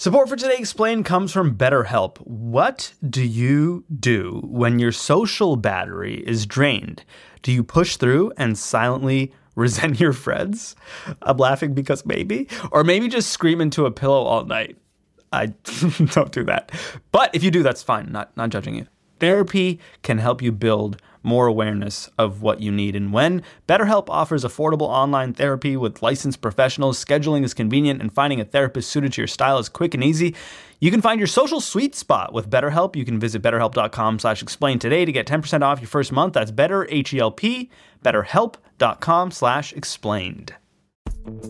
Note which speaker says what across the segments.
Speaker 1: Support for Today Explained comes from BetterHelp. What do you do when your social battery is drained? Do you push through and silently resent your friends? I'm laughing because maybe. Or maybe just scream into a pillow all night. I don't do that. But if you do, that's fine. Not not judging you. Therapy can help you build more awareness of what you need and when. BetterHelp offers affordable online therapy with licensed professionals. Scheduling is convenient, and finding a therapist suited to your style is quick and easy. You can find your social sweet spot with BetterHelp. You can visit betterhelp.com slash explain today to get 10% off your first month. That's better, H-E-L-P, betterhelp.com slash explained.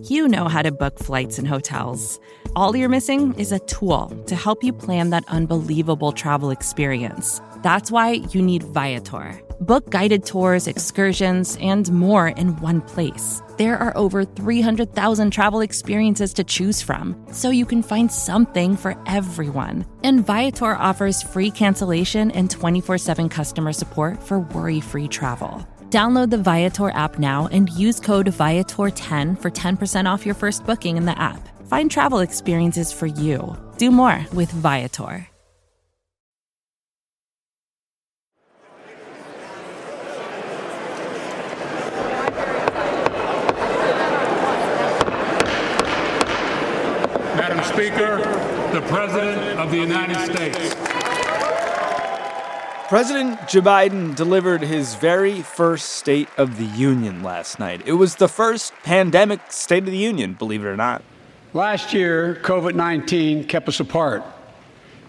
Speaker 2: You know how to book flights and hotels. All you're missing is a tool to help you plan that unbelievable travel experience. That's why you need Viator. Book guided tours, excursions, and more in one place. There are over 300,000 travel experiences to choose from, so you can find something for everyone. And Viator offers free cancellation and 24 7 customer support for worry free travel. Download the Viator app now and use code Viator10 for 10% off your first booking in the app. Find travel experiences for you. Do more with Viator.
Speaker 3: Madam Speaker, the President of the United States.
Speaker 1: President Joe Biden delivered his very first State of the Union last night. It was the first pandemic State of the Union, believe it or not.
Speaker 4: Last year, COVID 19 kept us apart.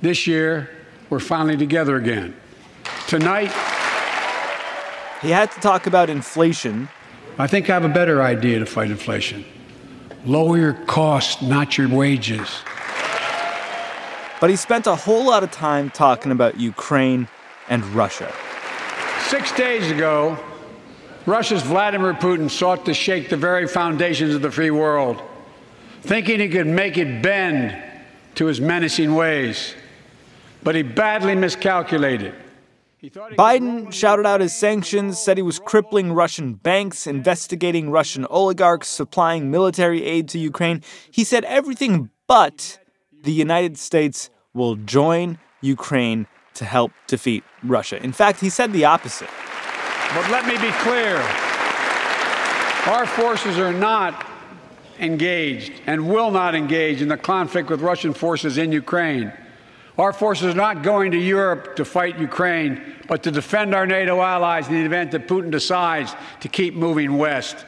Speaker 4: This year, we're finally together again. Tonight,
Speaker 1: He had to talk about inflation.
Speaker 4: I think I have a better idea to fight inflation. Lower your costs, not your wages.
Speaker 1: But he spent a whole lot of time talking about Ukraine and Russia.
Speaker 4: Six days ago, Russia's Vladimir Putin sought to shake the very foundations of the free world, thinking he could make it bend to his menacing ways. But he badly miscalculated. He he
Speaker 1: Biden shouted out his sanctions, said he was crippling Russian banks, investigating Russian oligarchs, supplying military aid to Ukraine. He said everything but the United States will join Ukraine to help defeat Russia. In fact, he said the opposite.
Speaker 4: But let me be clear our forces are not engaged and will not engage in the conflict with Russian forces in Ukraine. Our forces are not going to Europe to fight Ukraine, but to defend our NATO allies in the event that Putin decides to keep moving west.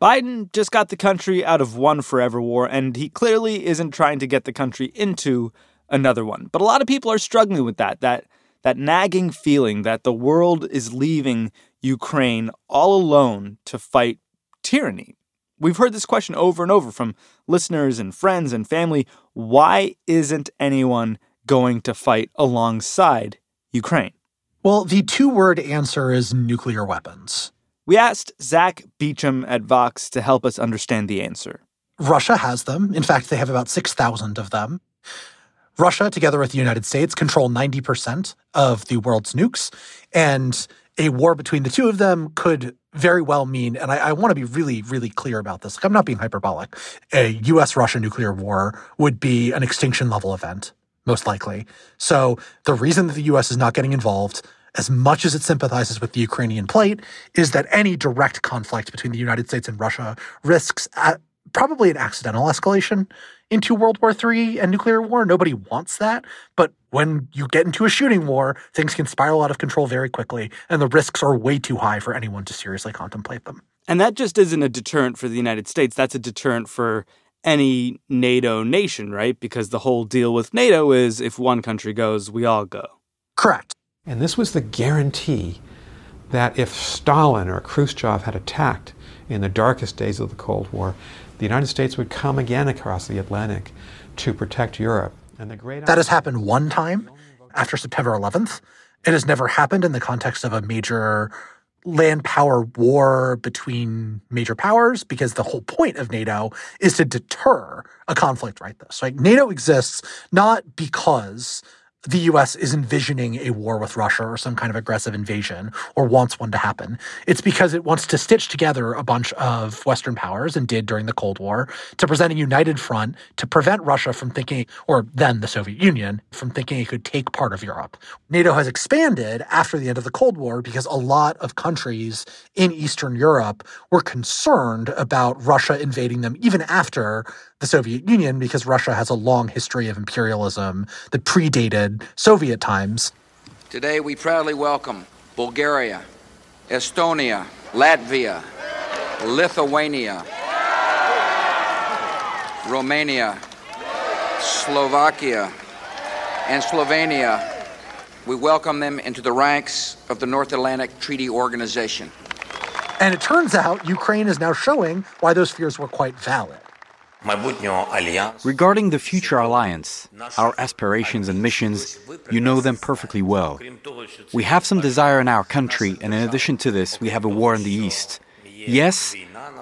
Speaker 1: Biden just got the country out of one forever war, and he clearly isn't trying to get the country into another one. But a lot of people are struggling with that, that that nagging feeling that the world is leaving Ukraine all alone to fight tyranny. We've heard this question over and over from listeners and friends and family. Why isn't anyone going to fight alongside Ukraine?
Speaker 5: Well, the two word answer is nuclear weapons.
Speaker 1: We asked Zack Beauchamp at Vox to help us understand the answer.
Speaker 5: Russia has them. In fact, they have about 6,000 of them. Russia, together with the United States, control 90% of the world's nukes. And a war between the two of them could very well mean, and I, I want to be really, really clear about this. Like, I'm not being hyperbolic. A US Russia nuclear war would be an extinction level event, most likely. So the reason that the US is not getting involved, as much as it sympathizes with the Ukrainian plight, is that any direct conflict between the United States and Russia risks at probably an accidental escalation into World War III and nuclear war. Nobody wants that. But when you get into a shooting war, things can spiral out of control very quickly, and the risks are way too high for anyone to seriously contemplate them.
Speaker 1: And that just isn't a deterrent for the United States. That's a deterrent for any NATO nation, right? Because the whole deal with NATO is if one country goes, we all go.
Speaker 5: Correct.
Speaker 6: And this was the guarantee that if Stalin or Khrushchev had attacked in the darkest days of the Cold War, the United States would come again across the Atlantic to protect Europe. And the great
Speaker 5: That has happened one time after September 11th. It has never happened in the context of a major land power war between major powers because the whole point of NATO is to deter a conflict like this. Like NATO exists not because the US is envisioning a war with Russia or some kind of aggressive invasion or wants one to happen. It's because it wants to stitch together a bunch of Western powers and did during the Cold War to present a united front to prevent Russia from thinking, or then the Soviet Union, from thinking it could take part of Europe. NATO has expanded after the end of the Cold War because a lot of countries in Eastern Europe were concerned about Russia invading them even after the Soviet Union because Russia has a long history of imperialism that predated Soviet times.
Speaker 7: Today, we proudly welcome Bulgaria, Estonia, Latvia, Lithuania, Romania, Slovakia, and Slovenia. We welcome them into the ranks of the North Atlantic Treaty Organization.
Speaker 5: And it turns out Ukraine is now showing why those fears were quite valid.
Speaker 8: Regarding the future alliance, our aspirations and missions, you know them perfectly well. We have some desire in our country, and in addition to this, we have a war in the East. Yes,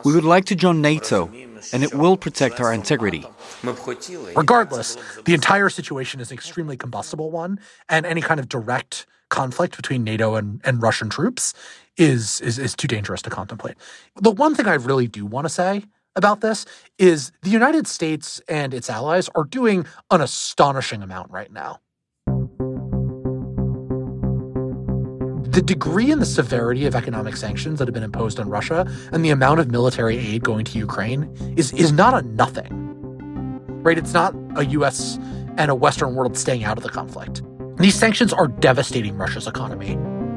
Speaker 8: we would like to join NATO, and it will protect our integrity.
Speaker 5: Regardless, the entire situation is an extremely combustible one, and any kind of direct conflict between NATO and, and Russian troops is, is is too dangerous to contemplate. The one thing I really do want to say about this is the United States and its allies are doing an astonishing amount right now. The degree and the severity of economic sanctions that have been imposed on Russia and the amount of military aid going to Ukraine is, is not a nothing. Right? It's not a US and a Western world staying out of the conflict. These sanctions are devastating Russia's economy.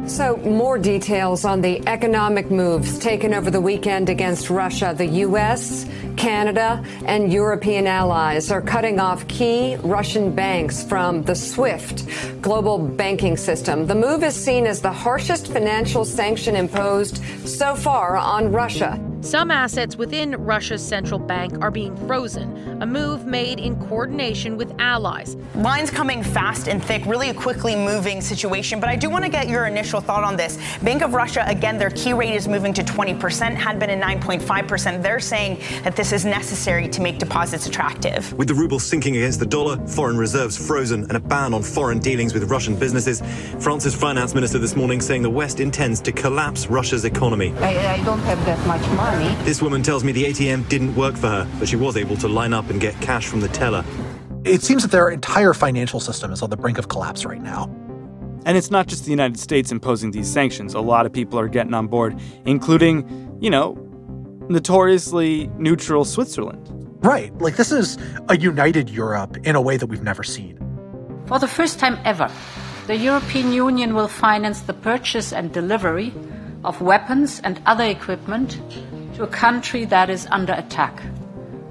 Speaker 9: So, more details on the economic moves taken over the weekend against Russia. The U.S., Canada, and European allies are cutting off key Russian banks from the SWIFT global banking system. The move is seen as the harshest financial sanction imposed so far on Russia.
Speaker 10: Some assets within Russia's central bank are being frozen, a move made in coordination with allies.
Speaker 11: Lines coming fast and thick, really a quickly moving situation. But I do want to get your initial thought on this. Bank of Russia, again, their key rate is moving to 20%, had been at 9.5%. They're saying that this is necessary to make deposits attractive.
Speaker 12: With the ruble sinking against the dollar, foreign reserves frozen, and a ban on foreign dealings with Russian businesses, France's finance minister this morning saying the West intends to collapse Russia's economy.
Speaker 13: I, I don't have that much money.
Speaker 12: This woman tells me the ATM didn't work for her, but she was able to line up and get cash from the teller.
Speaker 5: It seems that their entire financial system is on the brink of collapse right now.
Speaker 1: And it's not just the United States imposing these sanctions. A lot of people are getting on board, including, you know, notoriously neutral Switzerland.
Speaker 5: Right. Like, this is a united Europe in a way that we've never seen.
Speaker 14: For the first time ever, the European Union will finance the purchase and delivery of weapons and other equipment to a country that is under attack.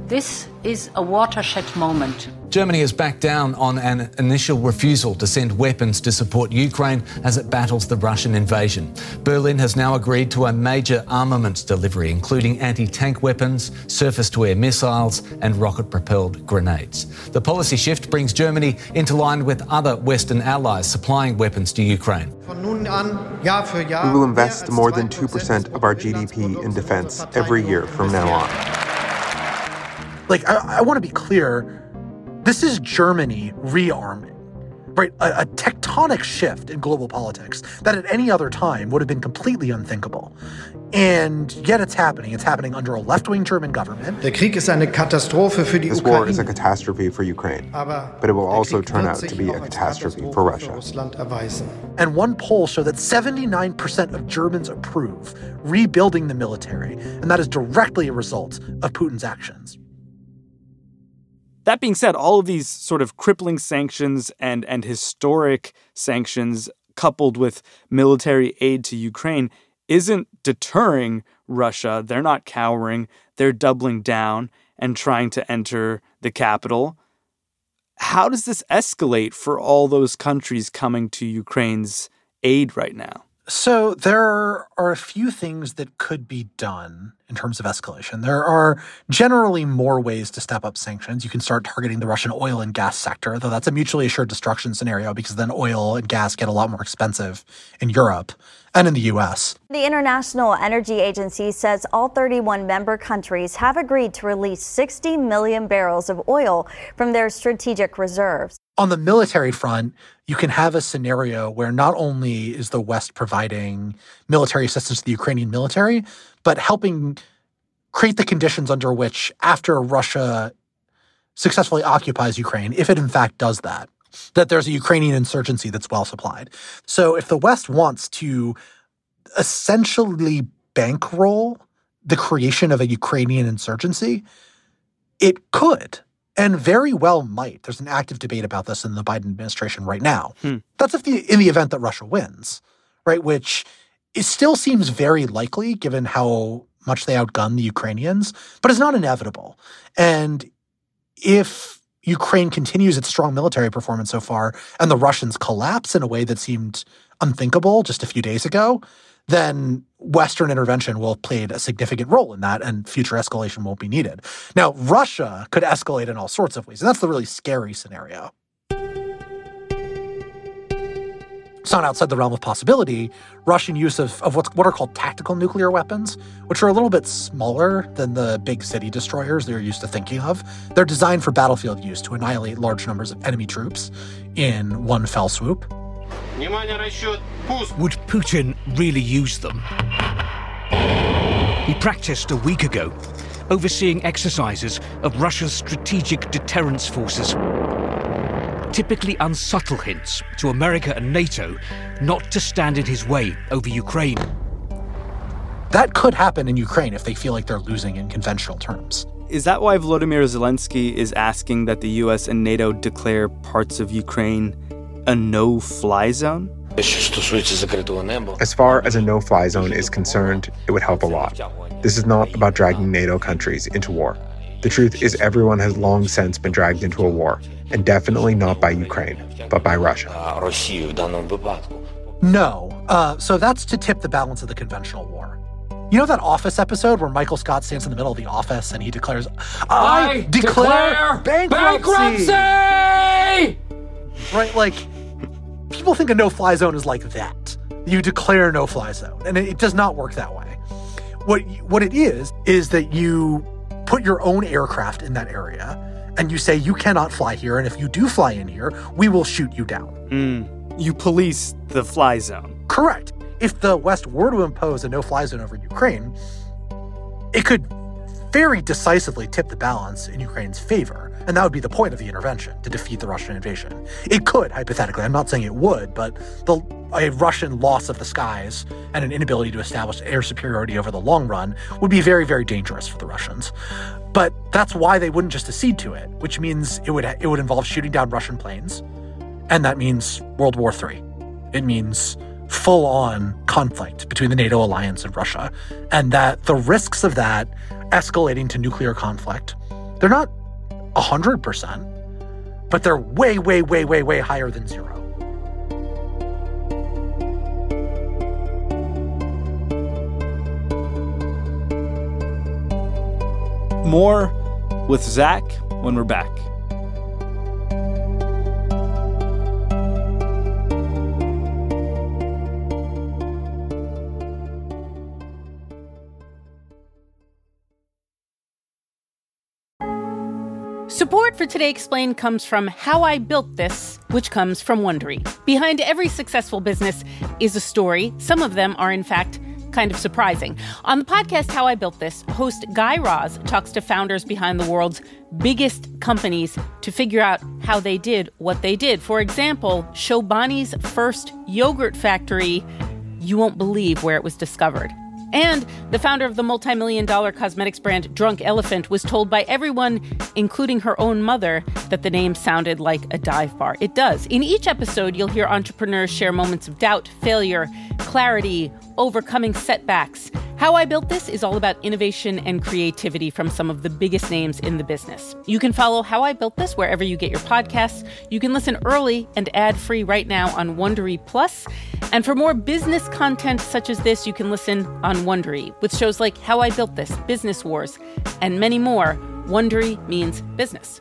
Speaker 14: This is a watershed moment.
Speaker 15: Germany has backed down on an initial refusal to send weapons to support Ukraine as it battles the Russian invasion. Berlin has now agreed to a major armaments delivery, including anti tank weapons, surface to air missiles, and rocket propelled grenades. The policy shift brings Germany into line with other Western allies supplying weapons to Ukraine.
Speaker 16: We will invest more than 2% of our GDP in defense every year from now on.
Speaker 5: Like, I, I want to be clear this is Germany rearming, right? A, a, tectonic shift in global politics that at any other time would have been completely unthinkable. And yet it's happening. It's happening under a left wing German government.
Speaker 16: this war is a catastrophe for Ukraine, but it will also turn out to be a catastrophe for Russia.
Speaker 5: And one poll showed that 79% of Germans approve rebuilding the military, and that is directly a result of Putin's actions.
Speaker 1: That being said, all of these sort of crippling sanctions and, and historic sanctions coupled with military aid to Ukraine isn't deterring Russia. They're not cowering, they're doubling down and trying to enter the capital. How does this escalate for all those countries coming to Ukraine's aid right now?
Speaker 5: So there are a few things that could be done in terms of escalation. There are generally more ways to step up sanctions. You can start targeting the Russian oil and gas sector, though that's a mutually assured destruction scenario because then oil and gas get a lot more expensive in Europe and in the US.
Speaker 17: The International Energy Agency says all 31 member countries have agreed to release 60 million barrels of oil from their strategic reserves.
Speaker 5: On the military front, you can have a scenario where not only is the West providing military assistance to the Ukrainian military, but helping create the conditions under which, after Russia successfully occupies Ukraine, if it in fact does that, that there's a Ukrainian insurgency that's well supplied. So if the West wants to essentially bankroll the creation of a Ukrainian insurgency, it could and very well might. There's an active debate about this in the Biden administration right now.
Speaker 1: Hmm.
Speaker 5: That's if the in the event that Russia wins, right? Which it still seems very likely given how much they outgun the Ukrainians, but it's not inevitable. And if Ukraine continues its strong military performance so far and the Russians collapse in a way that seemed unthinkable just a few days ago, then Western intervention will have played a significant role in that and future escalation won't be needed. Now, Russia could escalate in all sorts of ways, and that's the really scary scenario. It's not outside the realm of possibility. Russian use of, of what's, what are called tactical nuclear weapons, which are a little bit smaller than the big city destroyers they're used to thinking of. They're designed for battlefield use to annihilate large numbers of enemy troops in one fell swoop.
Speaker 18: Would Putin really use them? He practiced a week ago, overseeing exercises of Russia's strategic deterrence forces. Typically unsubtle hints to America and NATO not to stand in his way over Ukraine.
Speaker 5: That could happen in Ukraine if they feel like they're losing in conventional terms.
Speaker 1: Is that why Volodymyr Zelensky is asking that the US and NATO declare parts of Ukraine a no fly zone?
Speaker 16: As far as a no fly zone is concerned, it would help a lot. This is not about dragging NATO countries into war. The truth is, everyone has long since been dragged into a war, and definitely not by Ukraine, but by Russia.
Speaker 5: No. Uh, so that's to tip the balance of the conventional war. You know that Office episode where Michael Scott stands in the middle of the office and he declares, I,
Speaker 18: I
Speaker 5: declare,
Speaker 18: declare
Speaker 5: bankruptcy!
Speaker 18: bankruptcy!
Speaker 5: Right? Like, people think a no fly zone is like that. You declare a no fly zone, and it, it does not work that way. What, what it is, is that you put your own aircraft in that area and you say, you cannot fly here, and if you do fly in here, we will shoot you down.
Speaker 1: Mm. You police the fly zone.
Speaker 5: Correct. If the West were to impose a no fly zone over Ukraine, it could very decisively tip the balance in Ukraine's favor. And that would be the point of the intervention to defeat the Russian invasion. It could, hypothetically. I'm not saying it would, but the, a Russian loss of the skies and an inability to establish air superiority over the long run would be very, very dangerous for the Russians. But that's why they wouldn't just accede to it, which means it would it would involve shooting down Russian planes, and that means World War III. It means full on conflict between the NATO alliance and Russia, and that the risks of that escalating to nuclear conflict, they're not 100%, but they're way, way, way, way, way higher than zero.
Speaker 1: More with Zack when we're back.
Speaker 10: For Today Explained comes from How I Built This, which comes from Wondery. Behind every successful business is a story. Some of them are, in fact, kind of surprising. On the podcast How I Built This, host Guy Raz talks to founders behind the world's biggest companies to figure out how they did what they did. For example, Chobani's first yogurt factory, you won't believe where it was discovered. And the founder of the multi million dollar cosmetics brand Drunk Elephant was told by everyone, including her own mother, that the name sounded like a dive bar. It does. In each episode, you'll hear entrepreneurs share moments of doubt, failure, clarity, overcoming setbacks. How I Built This is all about innovation and creativity from some of the biggest names in the business. You can follow How I Built This wherever you get your podcasts. You can listen early and ad free right now on Wondery Plus. And for more business content such as this, you can listen on Wondery with shows like How I Built This, Business Wars, and many more. Wondery means business.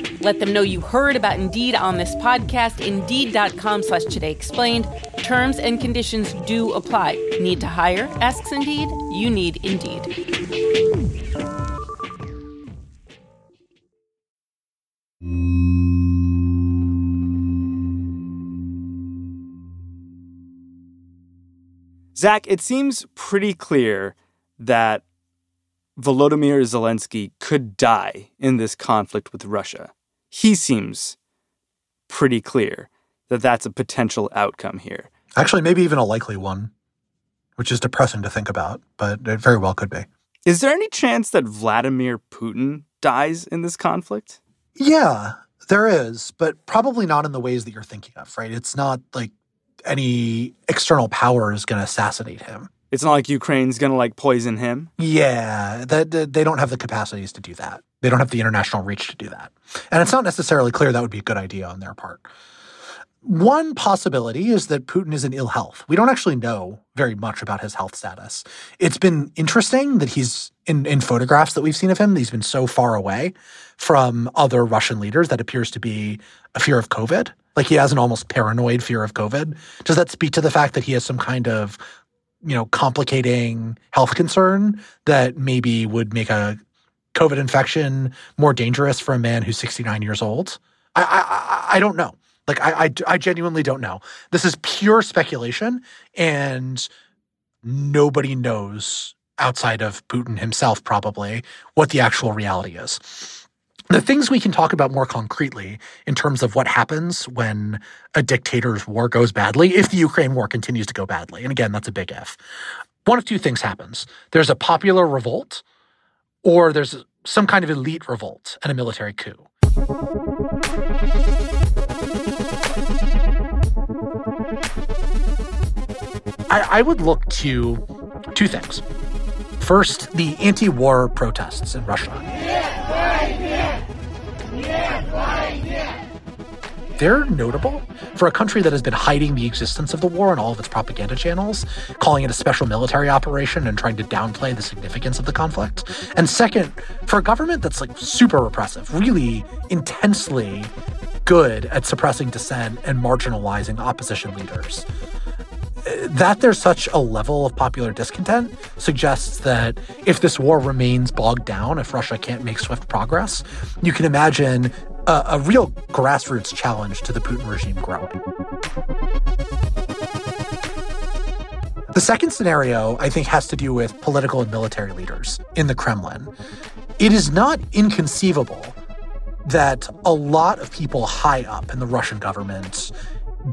Speaker 10: Let them know you heard about Indeed on this podcast. Indeed.com slash Today Explained. Terms and conditions do apply. Need to hire? Asks Indeed. You need Indeed.
Speaker 1: Zack, it seems pretty clear that Volodymyr Zelensky could die in this conflict with Russia. He seems pretty clear that that's a potential outcome here.
Speaker 5: Actually, maybe even a likely one, which is depressing to think about, but it very well could be.
Speaker 1: Is there any chance that Vladimir Putin dies in this conflict?
Speaker 5: Yeah, there is, but probably not in the ways that you're thinking of, right? It's not like any external power is going to assassinate him.
Speaker 1: It's not like Ukraine's going to like poison him.
Speaker 5: Yeah, that, they don't have the capacities to do that. They don't have the international reach to do that. And it's not necessarily clear that would be a good idea on their part. One possibility is that Putin is in ill health. We don't actually know very much about his health status. It's been interesting that he's in, in photographs that we've seen of him, he's been so far away from other Russian leaders that appears to be a fear of COVID. Like he has an almost paranoid fear of COVID. Does that speak to the fact that he has some kind of, you know, complicating health concern that maybe would make a COVID infection more dangerous for a man who's 69 years old? I, I, I don't know. Like, I, I, I genuinely don't know. This is pure speculation, and nobody knows outside of Putin himself, probably, what the actual reality is. The things we can talk about more concretely in terms of what happens when a dictator's war goes badly, if the Ukraine war continues to go badly, and again, that's a big if, one of two things happens. There's a popular revolt, or there's some kind of elite revolt and a military coup. I, I would look to two things. First, the anti war protests in Russia. They're notable for a country that has been hiding the existence of the war on all of its propaganda channels, calling it a special military operation and trying to downplay the significance of the conflict. And second, for a government that's like super repressive, really intensely good at suppressing dissent and marginalizing opposition leaders that there's such a level of popular discontent suggests that if this war remains bogged down, if Russia can't make swift progress, you can imagine a, a real grassroots challenge to the Putin regime growing. The second scenario, I think, has to do with political and military leaders in the Kremlin. It is not inconceivable that a lot of people high up in the Russian government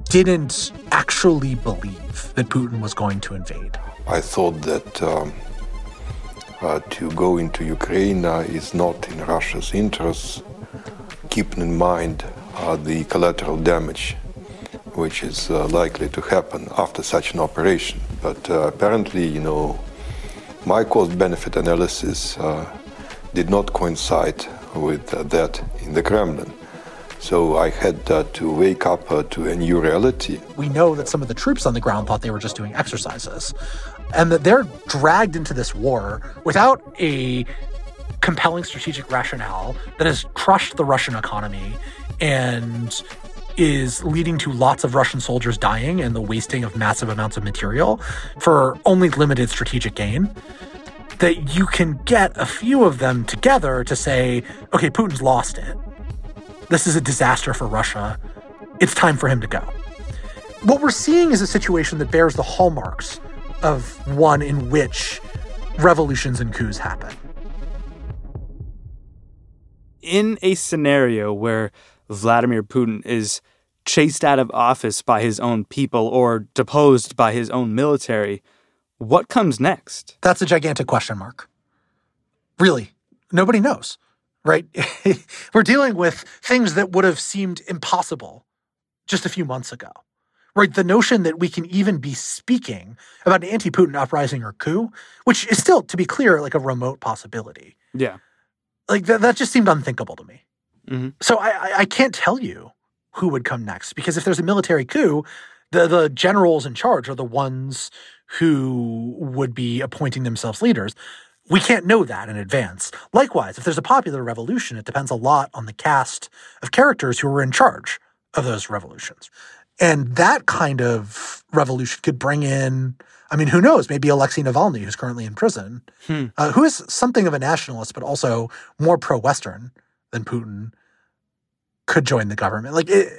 Speaker 5: didn't actually believe that Putin was going to invade.
Speaker 19: I thought that um, uh, to go into Ukraine uh, is not in Russia's interests, keeping in mind uh, the collateral damage which is uh, likely to happen after such an operation. But uh, apparently, you know, my cost benefit analysis did not coincide with that in the Kremlin. So I had uh, to wake up uh, to a new reality.
Speaker 5: We know that some of the troops on the ground thought they were just doing exercises, and that they're dragged into this war without a compelling strategic rationale that has crushed the Russian economy and is leading to lots of Russian soldiers dying and the wasting of massive amounts of material for only limited strategic gain. That you can get a few of them together to say, okay, Putin's lost it this is a disaster for Russia. It's time for him to go. What we're seeing is a situation that bears the hallmarks of one in which revolutions and coups happen.
Speaker 1: In a scenario where Vladimir Putin is chased out of office by his own people or deposed by his own military, what comes next?
Speaker 5: That's a gigantic question mark. Really, nobody knows, right? We're dealing with things that would have seemed impossible just a few months ago. Right, the notion that we can even be speaking about an anti-Putin uprising or coup, which is still, to be clear, like a remote possibility.
Speaker 1: Yeah,
Speaker 5: like that, that just seemed unthinkable to me.
Speaker 1: Mm-hmm.
Speaker 5: So I, I, I can't tell you who would come next because if there's a military coup, the the generals in charge are the ones who would be appointing themselves leaders. We can't know that in advance. Likewise, if there's a popular revolution, it depends a lot on the cast of characters who are in charge of those revolutions. And that kind of revolution could bring in, I mean, who knows, maybe Alexei Navalny, who's currently in prison,
Speaker 1: Hmm.
Speaker 5: uh, who is something of a nationalist, but also more pro Western than Putin, could join the government. Like, it,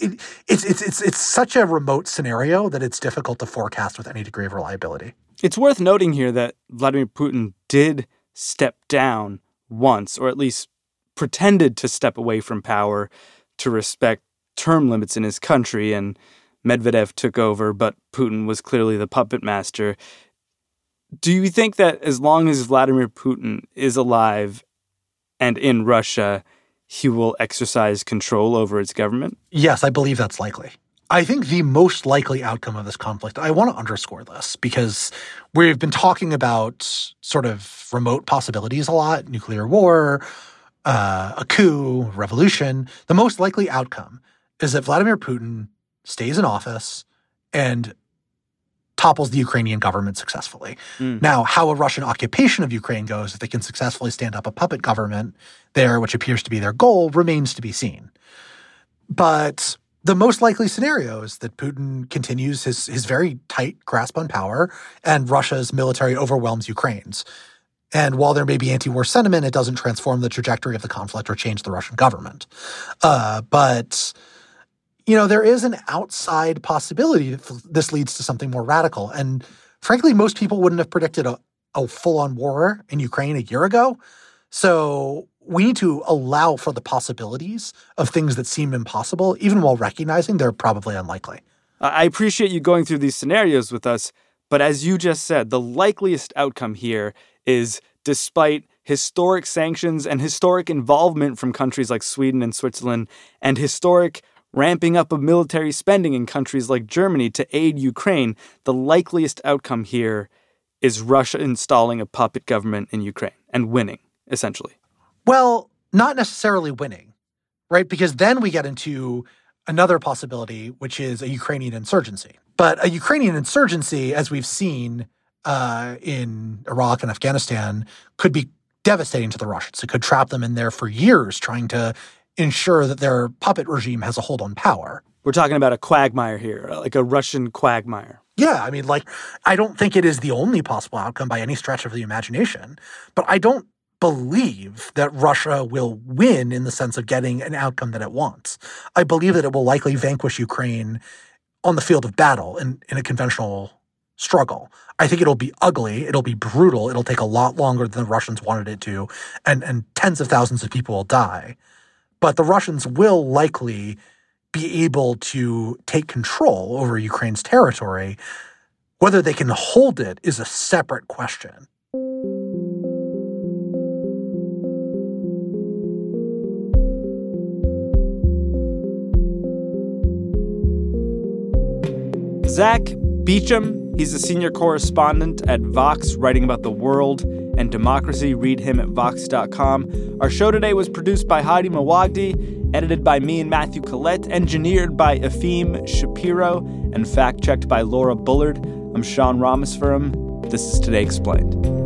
Speaker 5: it, it's, it's, it's, it's such a remote scenario that it's difficult to forecast with any degree of reliability.
Speaker 1: It's worth noting here that Vladimir Putin did step down once, or at least pretended to step away from power to respect term limits in his country, and Medvedev took over, but Putin was clearly the puppet master. Do you think that as long as Vladimir Putin is alive and in Russia, he will exercise control over its government?
Speaker 5: Yes, I believe that's likely. I think the most likely outcome of this conflict, I want to underscore this because we've been talking about sort of remote possibilities a lot nuclear war, uh, a coup, revolution. The most likely outcome is that Vladimir Putin stays in office and topples the Ukrainian government successfully.
Speaker 1: Mm.
Speaker 5: Now, how a Russian occupation of Ukraine goes, if they can successfully stand up a puppet government there, which appears to be their goal, remains to be seen. But the most likely scenario is that Putin continues his, his very tight grasp on power and Russia's military overwhelms Ukraine's. And while there may be anti war sentiment, it doesn't transform the trajectory of the conflict or change the Russian government. Uh, but, you know, there is an outside possibility this leads to something more radical. And frankly, most people wouldn't have predicted a, a full on war in Ukraine a year ago. So we need to allow for the possibilities of things that seem impossible, even while recognizing they're probably unlikely.
Speaker 1: I appreciate you going through these scenarios with us, but as you just said, the likeliest outcome here is despite historic sanctions and historic involvement from countries like Sweden and Switzerland, and historic ramping up of military spending in countries like Germany to aid Ukraine, the likeliest outcome here is Russia installing a puppet government in Ukraine and winning, essentially.
Speaker 5: Well, not necessarily winning, right? Because then we get into another possibility, which is a Ukrainian insurgency. But a Ukrainian insurgency, as we've seen uh, in Iraq and Afghanistan, could be devastating to the Russians. It could trap them in there for years, trying to ensure that their puppet regime has a hold on power.
Speaker 1: We're talking about a quagmire here, like a Russian quagmire.
Speaker 5: Yeah, I mean, like, I don't think it is the only possible outcome by any stretch of the imagination, but I don't believe that Russia will win in the sense of getting an outcome that it wants. I believe that it will likely vanquish Ukraine on the field of battle in, in a conventional struggle. I think it'll be ugly, it'll be brutal, it'll take a lot longer than the Russians wanted it to, and, and tens of thousands of people will die. But the Russians will likely be able to take control over Ukraine's territory. Whether they can hold it is a separate question.
Speaker 1: Zack Beauchamp, he's a senior correspondent at Vox, writing about the world and democracy. Read him at Vox.com. Our show today was produced by Haddi Mawagdi, edited by me and Matthew Collette, engineered by Efim Shapiro, and fact checked by Laura Bullard. I'm Sean Rameswaram. This is Today Explained.